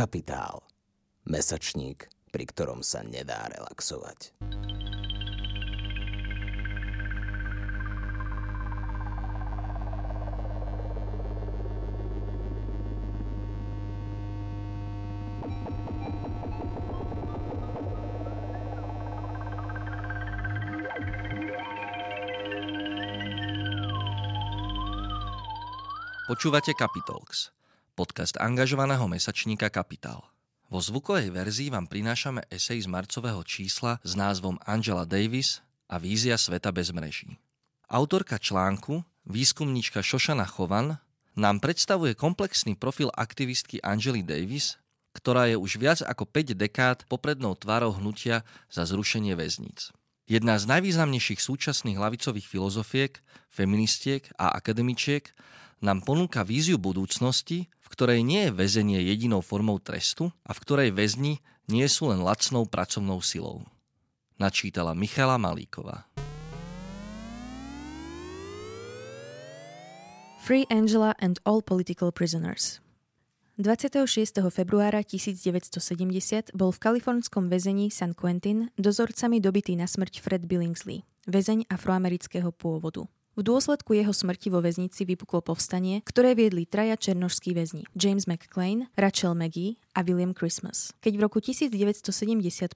Kapitál. Mesačník, pri ktorom sa nedá relaxovať. Počúvate Capitalx, podcast angažovaného mesačníka Kapitál. Vo zvukovej verzii vám prinášame esej z marcového čísla s názvom Angela Davis a vízia sveta bez mreží. Autorka článku, výskumníčka Šošana Chovan, nám predstavuje komplexný profil aktivistky Angely Davis, ktorá je už viac ako 5 dekád poprednou tvárou hnutia za zrušenie väzníc. Jedna z najvýznamnejších súčasných lavicových filozofiek, feministiek a akademičiek nám ponúka víziu budúcnosti, ktorej nie je väzenie jedinou formou trestu a v ktorej väzni nie sú len lacnou pracovnou silou. Načítala Michala Malíková. Free Angela and All Political Prisoners 26. februára 1970 bol v kalifornskom väzení San Quentin dozorcami dobitý na smrť Fred Billingsley, väzeň afroamerického pôvodu. V dôsledku jeho smrti vo väznici vypuklo povstanie, ktoré viedli traja černožskí väzni James McClain, Rachel Maggie a William Christmas. Keď v roku 1970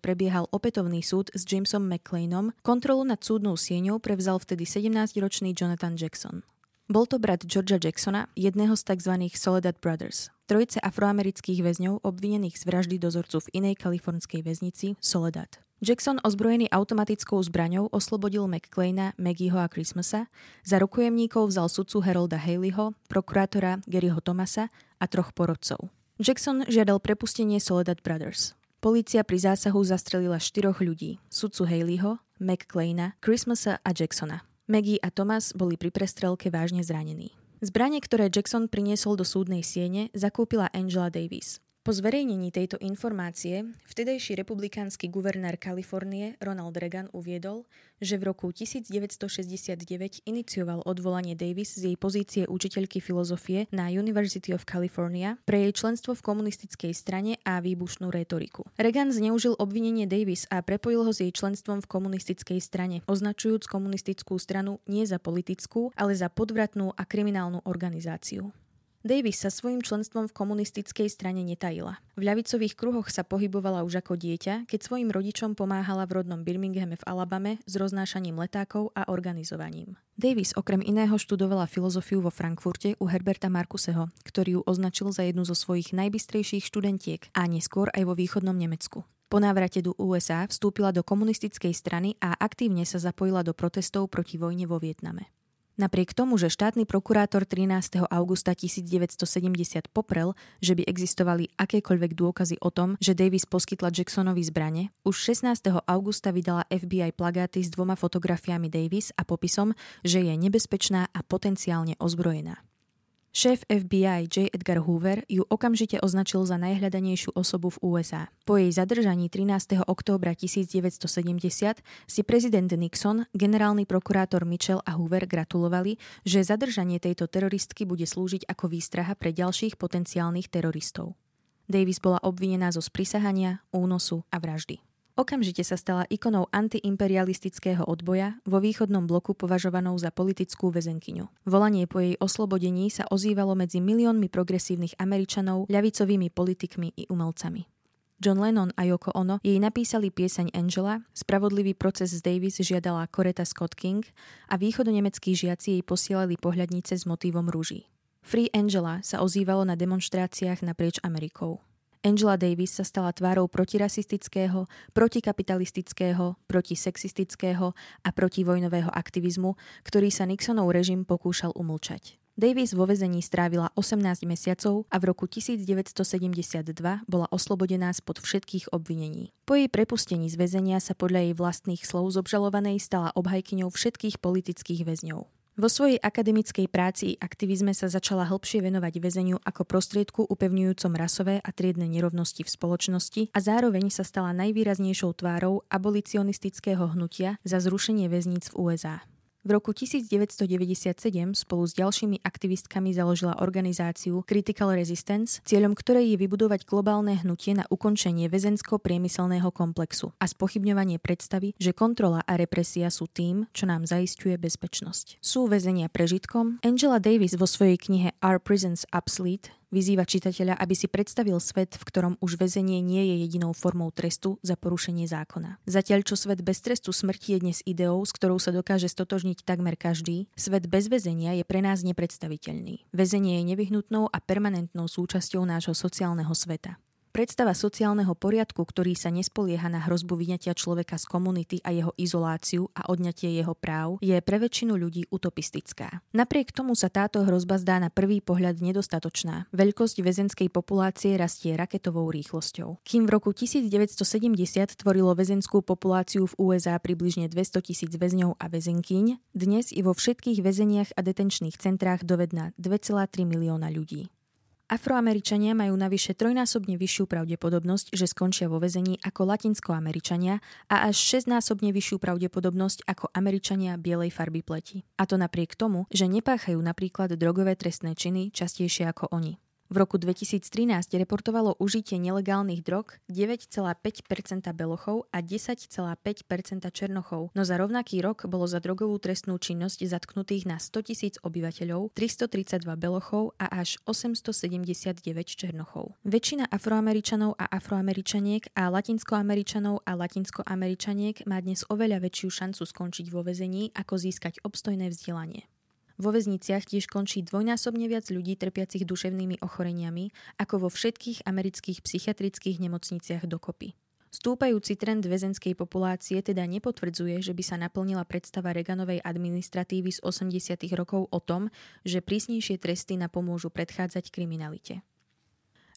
prebiehal opätovný súd s Jamesom McClainom, kontrolu nad súdnou sieňou prevzal vtedy 17-ročný Jonathan Jackson. Bol to brat Georgia Jacksona, jedného z tzv. Soledad Brothers, trojice afroamerických väzňov obvinených z vraždy dozorcu v inej kalifornskej väznici Soledad. Jackson ozbrojený automatickou zbraňou oslobodil McClaina, Maggieho a Christmasa, za rukojemníkov vzal sudcu Harolda Haleyho, prokurátora Garyho Thomasa a troch porodcov. Jackson žiadal prepustenie Soledad Brothers. Polícia pri zásahu zastrelila štyroch ľudí, sudcu Haleyho, McClaina, Christmasa a Jacksona. Maggie a Thomas boli pri prestrelke vážne zranení. Zbranie, ktoré Jackson priniesol do súdnej siene, zakúpila Angela Davis. Po zverejnení tejto informácie vtedajší republikánsky guvernér Kalifornie Ronald Reagan uviedol, že v roku 1969 inicioval odvolanie Davis z jej pozície učiteľky filozofie na University of California pre jej členstvo v komunistickej strane a výbušnú retoriku. Reagan zneužil obvinenie Davis a prepojil ho s jej členstvom v komunistickej strane, označujúc komunistickú stranu nie za politickú, ale za podvratnú a kriminálnu organizáciu. Davis sa svojim členstvom v komunistickej strane netajila. V ľavicových kruhoch sa pohybovala už ako dieťa, keď svojim rodičom pomáhala v rodnom Birminghame v Alabame s roznášaním letákov a organizovaním. Davis okrem iného študovala filozofiu vo Frankfurte u Herberta Markuseho, ktorý ju označil za jednu zo svojich najbystrejších študentiek a neskôr aj vo východnom Nemecku. Po návrate do USA vstúpila do komunistickej strany a aktívne sa zapojila do protestov proti vojne vo Vietname. Napriek tomu, že štátny prokurátor 13. augusta 1970 poprel, že by existovali akékoľvek dôkazy o tom, že Davis poskytla Jacksonovi zbrane, už 16. augusta vydala FBI plagáty s dvoma fotografiami Davis a popisom, že je nebezpečná a potenciálne ozbrojená. Šéf FBI J. Edgar Hoover ju okamžite označil za najhľadanejšiu osobu v USA. Po jej zadržaní 13. októbra 1970 si prezident Nixon, generálny prokurátor Mitchell a Hoover gratulovali, že zadržanie tejto teroristky bude slúžiť ako výstraha pre ďalších potenciálnych teroristov. Davis bola obvinená zo sprisahania, únosu a vraždy. Okamžite sa stala ikonou antiimperialistického odboja, vo východnom bloku považovanou za politickú väzenkyňu. Volanie po jej oslobodení sa ozývalo medzi miliónmi progresívnych Američanov, ľavicovými politikmi i umelcami. John Lennon a Yoko Ono jej napísali pieseň Angela, spravodlivý proces z Davis žiadala Coretta Scott King a východonemeckí žiaci jej posielali pohľadnice s motívom rúží. Free Angela sa ozývalo na demonstráciách naprieč Amerikou. Angela Davis sa stala tvárou protirasistického, protikapitalistického, protisexistického a protivojnového aktivizmu, ktorý sa Nixonov režim pokúšal umlčať. Davis vo vezení strávila 18 mesiacov a v roku 1972 bola oslobodená spod všetkých obvinení. Po jej prepustení z väzenia sa podľa jej vlastných slov z obžalovanej stala obhajkyňou všetkých politických väzňov. Vo svojej akademickej práci i aktivizme sa začala hlbšie venovať väzeniu ako prostriedku upevňujúcom rasové a triedne nerovnosti v spoločnosti a zároveň sa stala najvýraznejšou tvárou abolicionistického hnutia za zrušenie väzníc v USA. V roku 1997 spolu s ďalšími aktivistkami založila organizáciu Critical Resistance, cieľom ktorej je vybudovať globálne hnutie na ukončenie väzensko-priemyselného komplexu a spochybňovanie predstavy, že kontrola a represia sú tým, čo nám zaistuje bezpečnosť. Sú väzenia prežitkom? Angela Davis vo svojej knihe Are Prisons Obsolete Vyzýva čitateľa, aby si predstavil svet, v ktorom už väzenie nie je jedinou formou trestu za porušenie zákona. Zatiaľ, čo svet bez trestu smrti je dnes ideou, s ktorou sa dokáže stotožniť takmer každý, svet bez väzenia je pre nás nepredstaviteľný. Väzenie je nevyhnutnou a permanentnou súčasťou nášho sociálneho sveta. Predstava sociálneho poriadku, ktorý sa nespolieha na hrozbu vyňatia človeka z komunity a jeho izoláciu a odňatie jeho práv, je pre väčšinu ľudí utopistická. Napriek tomu sa táto hrozba zdá na prvý pohľad nedostatočná. Veľkosť väzenskej populácie rastie raketovou rýchlosťou. Kým v roku 1970 tvorilo väzenskú populáciu v USA približne 200 tisíc väzňov a väzenkyň, dnes i vo všetkých väzeniach a detenčných centrách dovedná 2,3 milióna ľudí. Afroameričania majú navyše trojnásobne vyššiu pravdepodobnosť, že skončia vo väzení ako latinskoameričania a až šestnásobne vyššiu pravdepodobnosť ako Američania bielej farby pleti. A to napriek tomu, že nepáchajú napríklad drogové trestné činy častejšie ako oni. V roku 2013 reportovalo užitie nelegálnych drog 9,5% belochov a 10,5% černochov, no za rovnaký rok bolo za drogovú trestnú činnosť zatknutých na 100 tisíc obyvateľov 332 belochov a až 879 černochov. Väčšina afroameričanov a afroameričaniek a latinskoameričanov a latinskoameričaniek má dnes oveľa väčšiu šancu skončiť vo väzení, ako získať obstojné vzdelanie. Vo väzniciach tiež končí dvojnásobne viac ľudí trpiacich duševnými ochoreniami ako vo všetkých amerických psychiatrických nemocniciach dokopy. Stúpajúci trend väzenskej populácie teda nepotvrdzuje, že by sa naplnila predstava Reganovej administratívy z 80. rokov o tom, že prísnejšie tresty napomôžu predchádzať kriminalite.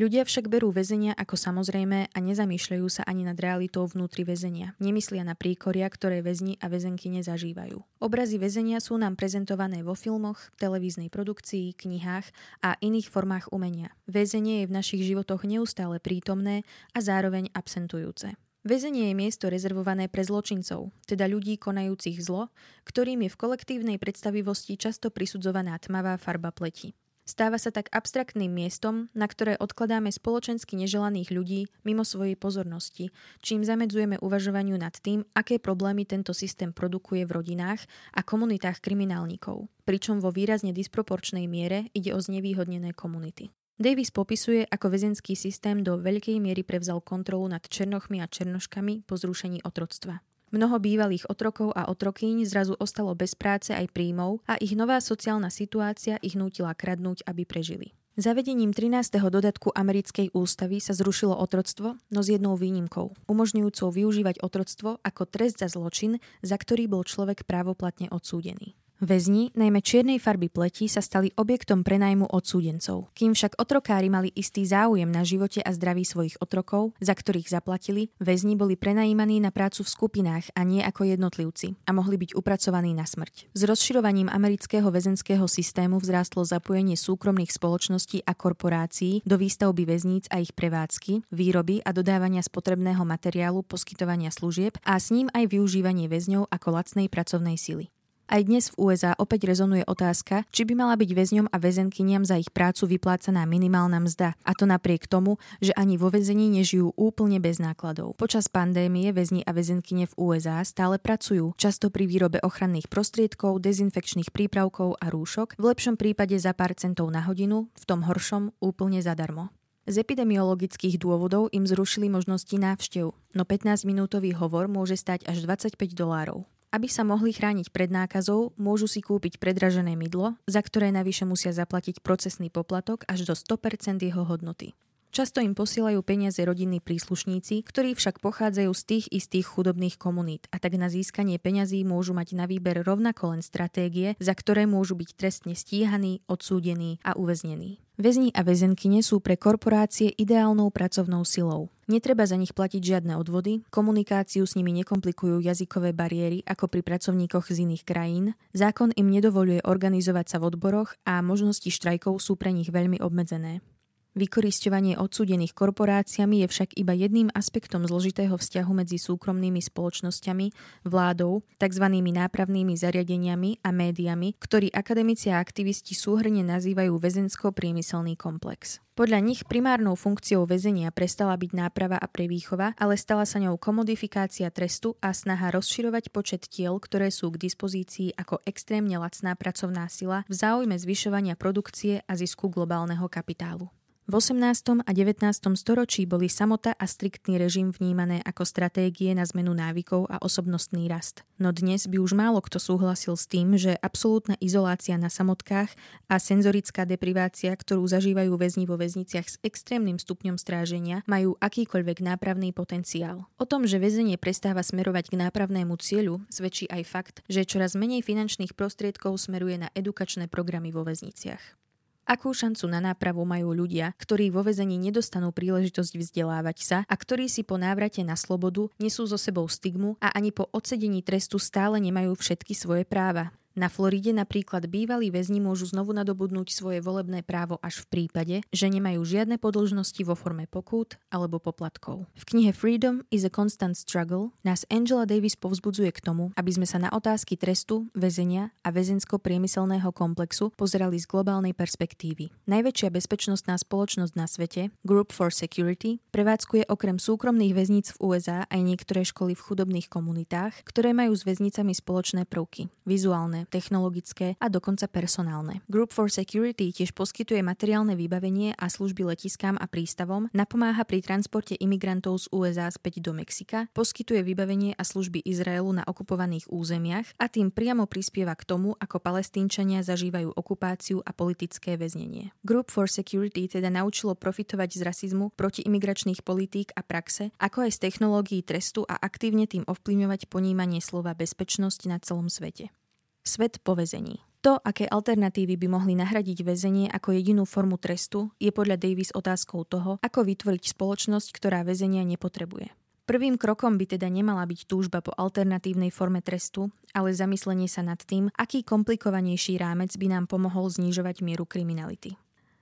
Ľudia však berú väzenia ako samozrejme a nezamýšľajú sa ani nad realitou vnútri väzenia. Nemyslia na príkoria, ktoré väzni a väzenky nezažívajú. Obrazy väzenia sú nám prezentované vo filmoch, televíznej produkcii, knihách a iných formách umenia. Väzenie je v našich životoch neustále prítomné a zároveň absentujúce. Väzenie je miesto rezervované pre zločincov, teda ľudí konajúcich zlo, ktorým je v kolektívnej predstavivosti často prisudzovaná tmavá farba pleti. Stáva sa tak abstraktným miestom, na ktoré odkladáme spoločensky neželaných ľudí mimo svojej pozornosti, čím zamedzujeme uvažovaniu nad tým, aké problémy tento systém produkuje v rodinách a komunitách kriminálnikov, pričom vo výrazne disproporčnej miere ide o znevýhodnené komunity. Davis popisuje, ako väzenský systém do veľkej miery prevzal kontrolu nad černochmi a černoškami po zrušení otroctva. Mnoho bývalých otrokov a otrokyň zrazu ostalo bez práce aj príjmov a ich nová sociálna situácia ich nútila kradnúť, aby prežili. Zavedením 13. dodatku americkej ústavy sa zrušilo otroctvo, no s jednou výnimkou, umožňujúcou využívať otroctvo ako trest za zločin, za ktorý bol človek právoplatne odsúdený. Väzni, najmä čiernej farby pleti, sa stali objektom prenajmu odsúdencov. Kým však otrokári mali istý záujem na živote a zdraví svojich otrokov, za ktorých zaplatili, väzni boli prenajímaní na prácu v skupinách a nie ako jednotlivci a mohli byť upracovaní na smrť. S rozširovaním amerického väzenského systému vzrástlo zapojenie súkromných spoločností a korporácií do výstavby väzníc a ich prevádzky, výroby a dodávania spotrebného materiálu, poskytovania služieb a s ním aj využívanie väzňov ako lacnej pracovnej sily. Aj dnes v USA opäť rezonuje otázka, či by mala byť väzňom a väzenkyniam za ich prácu vyplácaná minimálna mzda. A to napriek tomu, že ani vo väzení nežijú úplne bez nákladov. Počas pandémie väzni a väzenkyne v USA stále pracujú, často pri výrobe ochranných prostriedkov, dezinfekčných prípravkov a rúšok, v lepšom prípade za pár centov na hodinu, v tom horšom úplne zadarmo. Z epidemiologických dôvodov im zrušili možnosti návštev, no 15-minútový hovor môže stať až 25 dolárov. Aby sa mohli chrániť pred nákazou, môžu si kúpiť predražené mydlo, za ktoré navyše musia zaplatiť procesný poplatok až do 100% jeho hodnoty. Často im posielajú peniaze rodinní príslušníci, ktorí však pochádzajú z tých istých chudobných komunít a tak na získanie peňazí môžu mať na výber rovnako len stratégie, za ktoré môžu byť trestne stíhaní, odsúdení a uväznení. Väzni a väzenkyne sú pre korporácie ideálnou pracovnou silou. Netreba za nich platiť žiadne odvody, komunikáciu s nimi nekomplikujú jazykové bariéry ako pri pracovníkoch z iných krajín, zákon im nedovoluje organizovať sa v odboroch a možnosti štrajkov sú pre nich veľmi obmedzené. Vykorisťovanie odsúdených korporáciami je však iba jedným aspektom zložitého vzťahu medzi súkromnými spoločnosťami, vládou, tzv. nápravnými zariadeniami a médiami, ktorý akademici a aktivisti súhrne nazývajú väzensko-priemyselný komplex. Podľa nich primárnou funkciou väzenia prestala byť náprava a prevýchova, ale stala sa ňou komodifikácia trestu a snaha rozširovať počet tiel, ktoré sú k dispozícii ako extrémne lacná pracovná sila v záujme zvyšovania produkcie a zisku globálneho kapitálu. V 18. a 19. storočí boli samota a striktný režim vnímané ako stratégie na zmenu návykov a osobnostný rast. No dnes by už málo kto súhlasil s tým, že absolútna izolácia na samotkách a senzorická deprivácia, ktorú zažívajú väzni vo väzniciach s extrémnym stupňom stráženia, majú akýkoľvek nápravný potenciál. O tom, že väzenie prestáva smerovať k nápravnému cieľu, svedčí aj fakt, že čoraz menej finančných prostriedkov smeruje na edukačné programy vo väzniciach. Akú šancu na nápravu majú ľudia, ktorí vo vezení nedostanú príležitosť vzdelávať sa a ktorí si po návrate na slobodu nesú so sebou stigmu a ani po odsedení trestu stále nemajú všetky svoje práva? Na Floride napríklad bývalí väzni môžu znovu nadobudnúť svoje volebné právo až v prípade, že nemajú žiadne podlžnosti vo forme pokút alebo poplatkov. V knihe Freedom is a Constant Struggle nás Angela Davis povzbudzuje k tomu, aby sme sa na otázky trestu, väzenia a väzensko-priemyselného komplexu pozerali z globálnej perspektívy. Najväčšia bezpečnostná spoločnosť na svete, Group for Security, prevádzkuje okrem súkromných väzníc v USA aj niektoré školy v chudobných komunitách, ktoré majú s väznicami spoločné prvky, vizuálne technologické a dokonca personálne. Group for Security tiež poskytuje materiálne vybavenie a služby letiskám a prístavom, napomáha pri transporte imigrantov z USA späť do Mexika, poskytuje vybavenie a služby Izraelu na okupovaných územiach a tým priamo prispieva k tomu, ako palestínčania zažívajú okupáciu a politické väznenie. Group for Security teda naučilo profitovať z rasizmu, protiimigračných politík a praxe, ako aj z technológií trestu a aktívne tým ovplyvňovať ponímanie slova bezpečnosť na celom svete. Svet po väzení. To, aké alternatívy by mohli nahradiť väzenie ako jedinú formu trestu, je podľa Davis otázkou toho, ako vytvoriť spoločnosť, ktorá väzenia nepotrebuje. Prvým krokom by teda nemala byť túžba po alternatívnej forme trestu, ale zamyslenie sa nad tým, aký komplikovanejší rámec by nám pomohol znižovať mieru kriminality.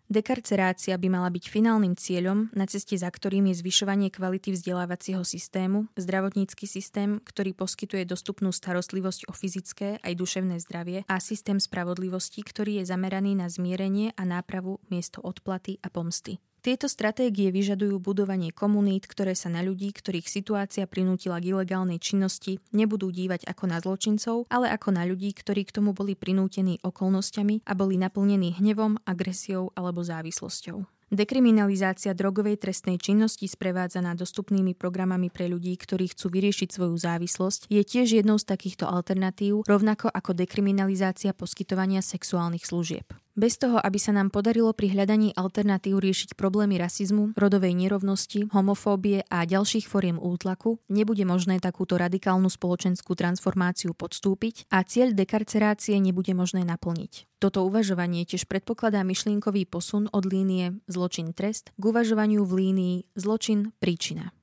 Dekarcerácia by mala byť finálnym cieľom, na ceste za ktorým je zvyšovanie kvality vzdelávacieho systému, zdravotnícky systém, ktorý poskytuje dostupnú starostlivosť o fyzické aj duševné zdravie a systém spravodlivosti, ktorý je zameraný na zmierenie a nápravu miesto odplaty a pomsty. Tieto stratégie vyžadujú budovanie komunít, ktoré sa na ľudí, ktorých situácia prinútila k ilegálnej činnosti, nebudú dívať ako na zločincov, ale ako na ľudí, ktorí k tomu boli prinútení okolnostiami a boli naplnení hnevom, agresiou alebo závislosťou. Dekriminalizácia drogovej trestnej činnosti sprevádzaná dostupnými programami pre ľudí, ktorí chcú vyriešiť svoju závislosť, je tiež jednou z takýchto alternatív, rovnako ako dekriminalizácia poskytovania sexuálnych služieb. Bez toho, aby sa nám podarilo pri hľadaní alternatív riešiť problémy rasizmu, rodovej nerovnosti, homofóbie a ďalších foriem útlaku, nebude možné takúto radikálnu spoločenskú transformáciu podstúpiť a cieľ dekarcerácie nebude možné naplniť. Toto uvažovanie tiež predpokladá myšlienkový posun od línie zločin trest k uvažovaniu v línii zločin príčina.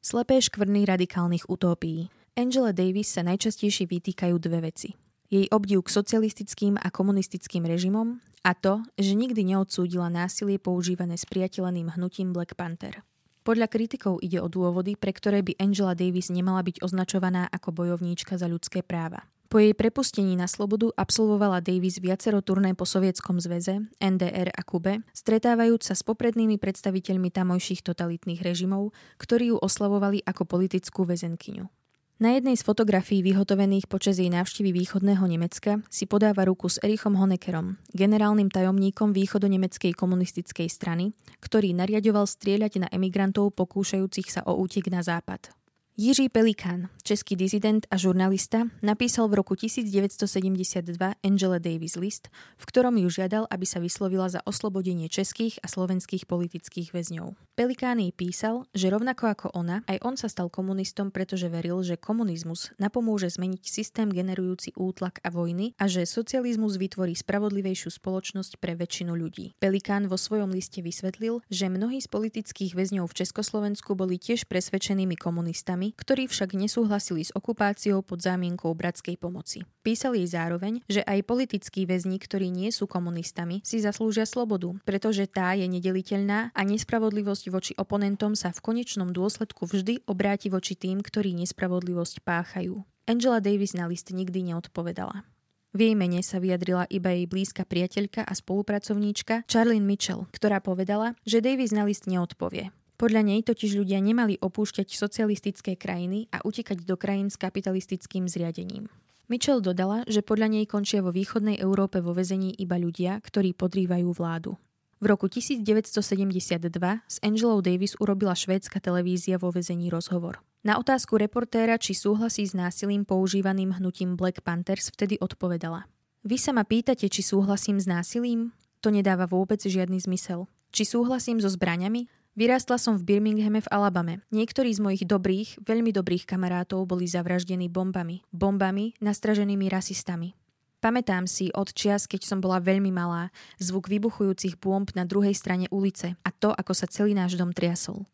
Slepé škvrny radikálnych utópií. Angela Davis sa najčastejšie vytýkajú dve veci. Jej obdiv k socialistickým a komunistickým režimom a to, že nikdy neodsúdila násilie používané s priateľeným hnutím Black Panther. Podľa kritikov ide o dôvody, pre ktoré by Angela Davis nemala byť označovaná ako bojovníčka za ľudské práva. Po jej prepustení na slobodu absolvovala Davis viacero turné po Sovietskom zväze, NDR a Kube, stretávajúc sa s poprednými predstaviteľmi tamojších totalitných režimov, ktorí ju oslavovali ako politickú väzenkyňu. Na jednej z fotografií vyhotovených počas jej návštevy východného Nemecka si podáva ruku s Erichom Honeckerom, generálnym tajomníkom východonemeckej komunistickej strany, ktorý nariadoval strieľať na emigrantov pokúšajúcich sa o útek na západ. Jiří Pelikán, český dizident a žurnalista, napísal v roku 1972 Angela Davis list, v ktorom ju žiadal, aby sa vyslovila za oslobodenie českých a slovenských politických väzňov. Pelikán jej písal, že rovnako ako ona, aj on sa stal komunistom, pretože veril, že komunizmus napomôže zmeniť systém generujúci útlak a vojny a že socializmus vytvorí spravodlivejšiu spoločnosť pre väčšinu ľudí. Pelikán vo svojom liste vysvetlil, že mnohí z politických väzňov v Československu boli tiež presvedčenými komunistami komunistami, ktorí však nesúhlasili s okupáciou pod zámienkou bratskej pomoci. Písali jej zároveň, že aj politickí väzni, ktorí nie sú komunistami, si zaslúžia slobodu, pretože tá je nedeliteľná a nespravodlivosť voči oponentom sa v konečnom dôsledku vždy obráti voči tým, ktorí nespravodlivosť páchajú. Angela Davis na list nikdy neodpovedala. V jej mene sa vyjadrila iba jej blízka priateľka a spolupracovníčka Charlene Mitchell, ktorá povedala, že Davis na list neodpovie. Podľa nej totiž ľudia nemali opúšťať socialistické krajiny a utekať do krajín s kapitalistickým zriadením. Mitchell dodala, že podľa nej končia vo východnej Európe vo vezení iba ľudia, ktorí podrývajú vládu. V roku 1972 s Angelou Davis urobila švédska televízia vo vezení rozhovor. Na otázku reportéra, či súhlasí s násilím používaným hnutím Black Panthers, vtedy odpovedala. Vy sa ma pýtate, či súhlasím s násilím? To nedáva vôbec žiadny zmysel. Či súhlasím so zbraňami? Vyrástla som v Birminghame v Alabame. Niektorí z mojich dobrých, veľmi dobrých kamarátov boli zavraždení bombami. Bombami nastraženými rasistami. Pamätám si od čias, keď som bola veľmi malá, zvuk vybuchujúcich bomb na druhej strane ulice a to, ako sa celý náš dom triasol.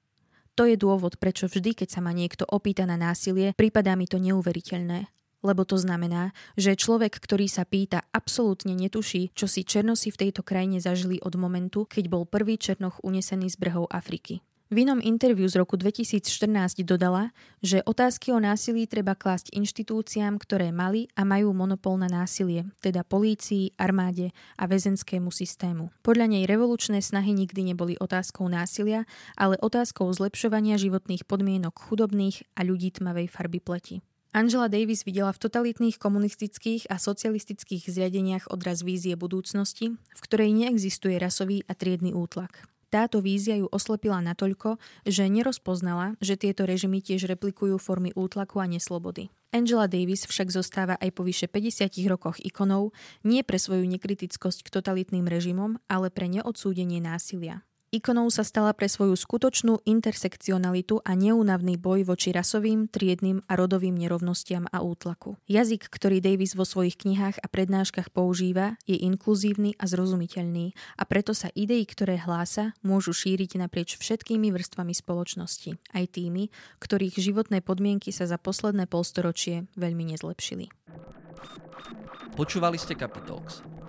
To je dôvod, prečo vždy, keď sa ma niekto opýta na násilie, prípadá mi to neuveriteľné. Lebo to znamená, že človek, ktorý sa pýta, absolútne netuší, čo si Černosi v tejto krajine zažili od momentu, keď bol prvý Černoch unesený z brehov Afriky. V inom interviu z roku 2014 dodala, že otázky o násilí treba klásť inštitúciám, ktoré mali a majú monopol na násilie, teda polícii, armáde a väzenskému systému. Podľa nej revolučné snahy nikdy neboli otázkou násilia, ale otázkou zlepšovania životných podmienok chudobných a ľudí tmavej farby pleti. Angela Davis videla v totalitných komunistických a socialistických zriadeniach odraz vízie budúcnosti, v ktorej neexistuje rasový a triedny útlak. Táto vízia ju oslepila natoľko, že nerozpoznala, že tieto režimy tiež replikujú formy útlaku a neslobody. Angela Davis však zostáva aj po vyše 50 rokoch ikonou nie pre svoju nekritickosť k totalitným režimom, ale pre neodsúdenie násilia. Ikonou sa stala pre svoju skutočnú intersekcionalitu a neúnavný boj voči rasovým, triednym a rodovým nerovnostiam a útlaku. Jazyk, ktorý Davis vo svojich knihách a prednáškach používa, je inkluzívny a zrozumiteľný a preto sa idei, ktoré hlása, môžu šíriť naprieč všetkými vrstvami spoločnosti, aj tými, ktorých životné podmienky sa za posledné polstoročie veľmi nezlepšili. Počúvali ste Capitalx,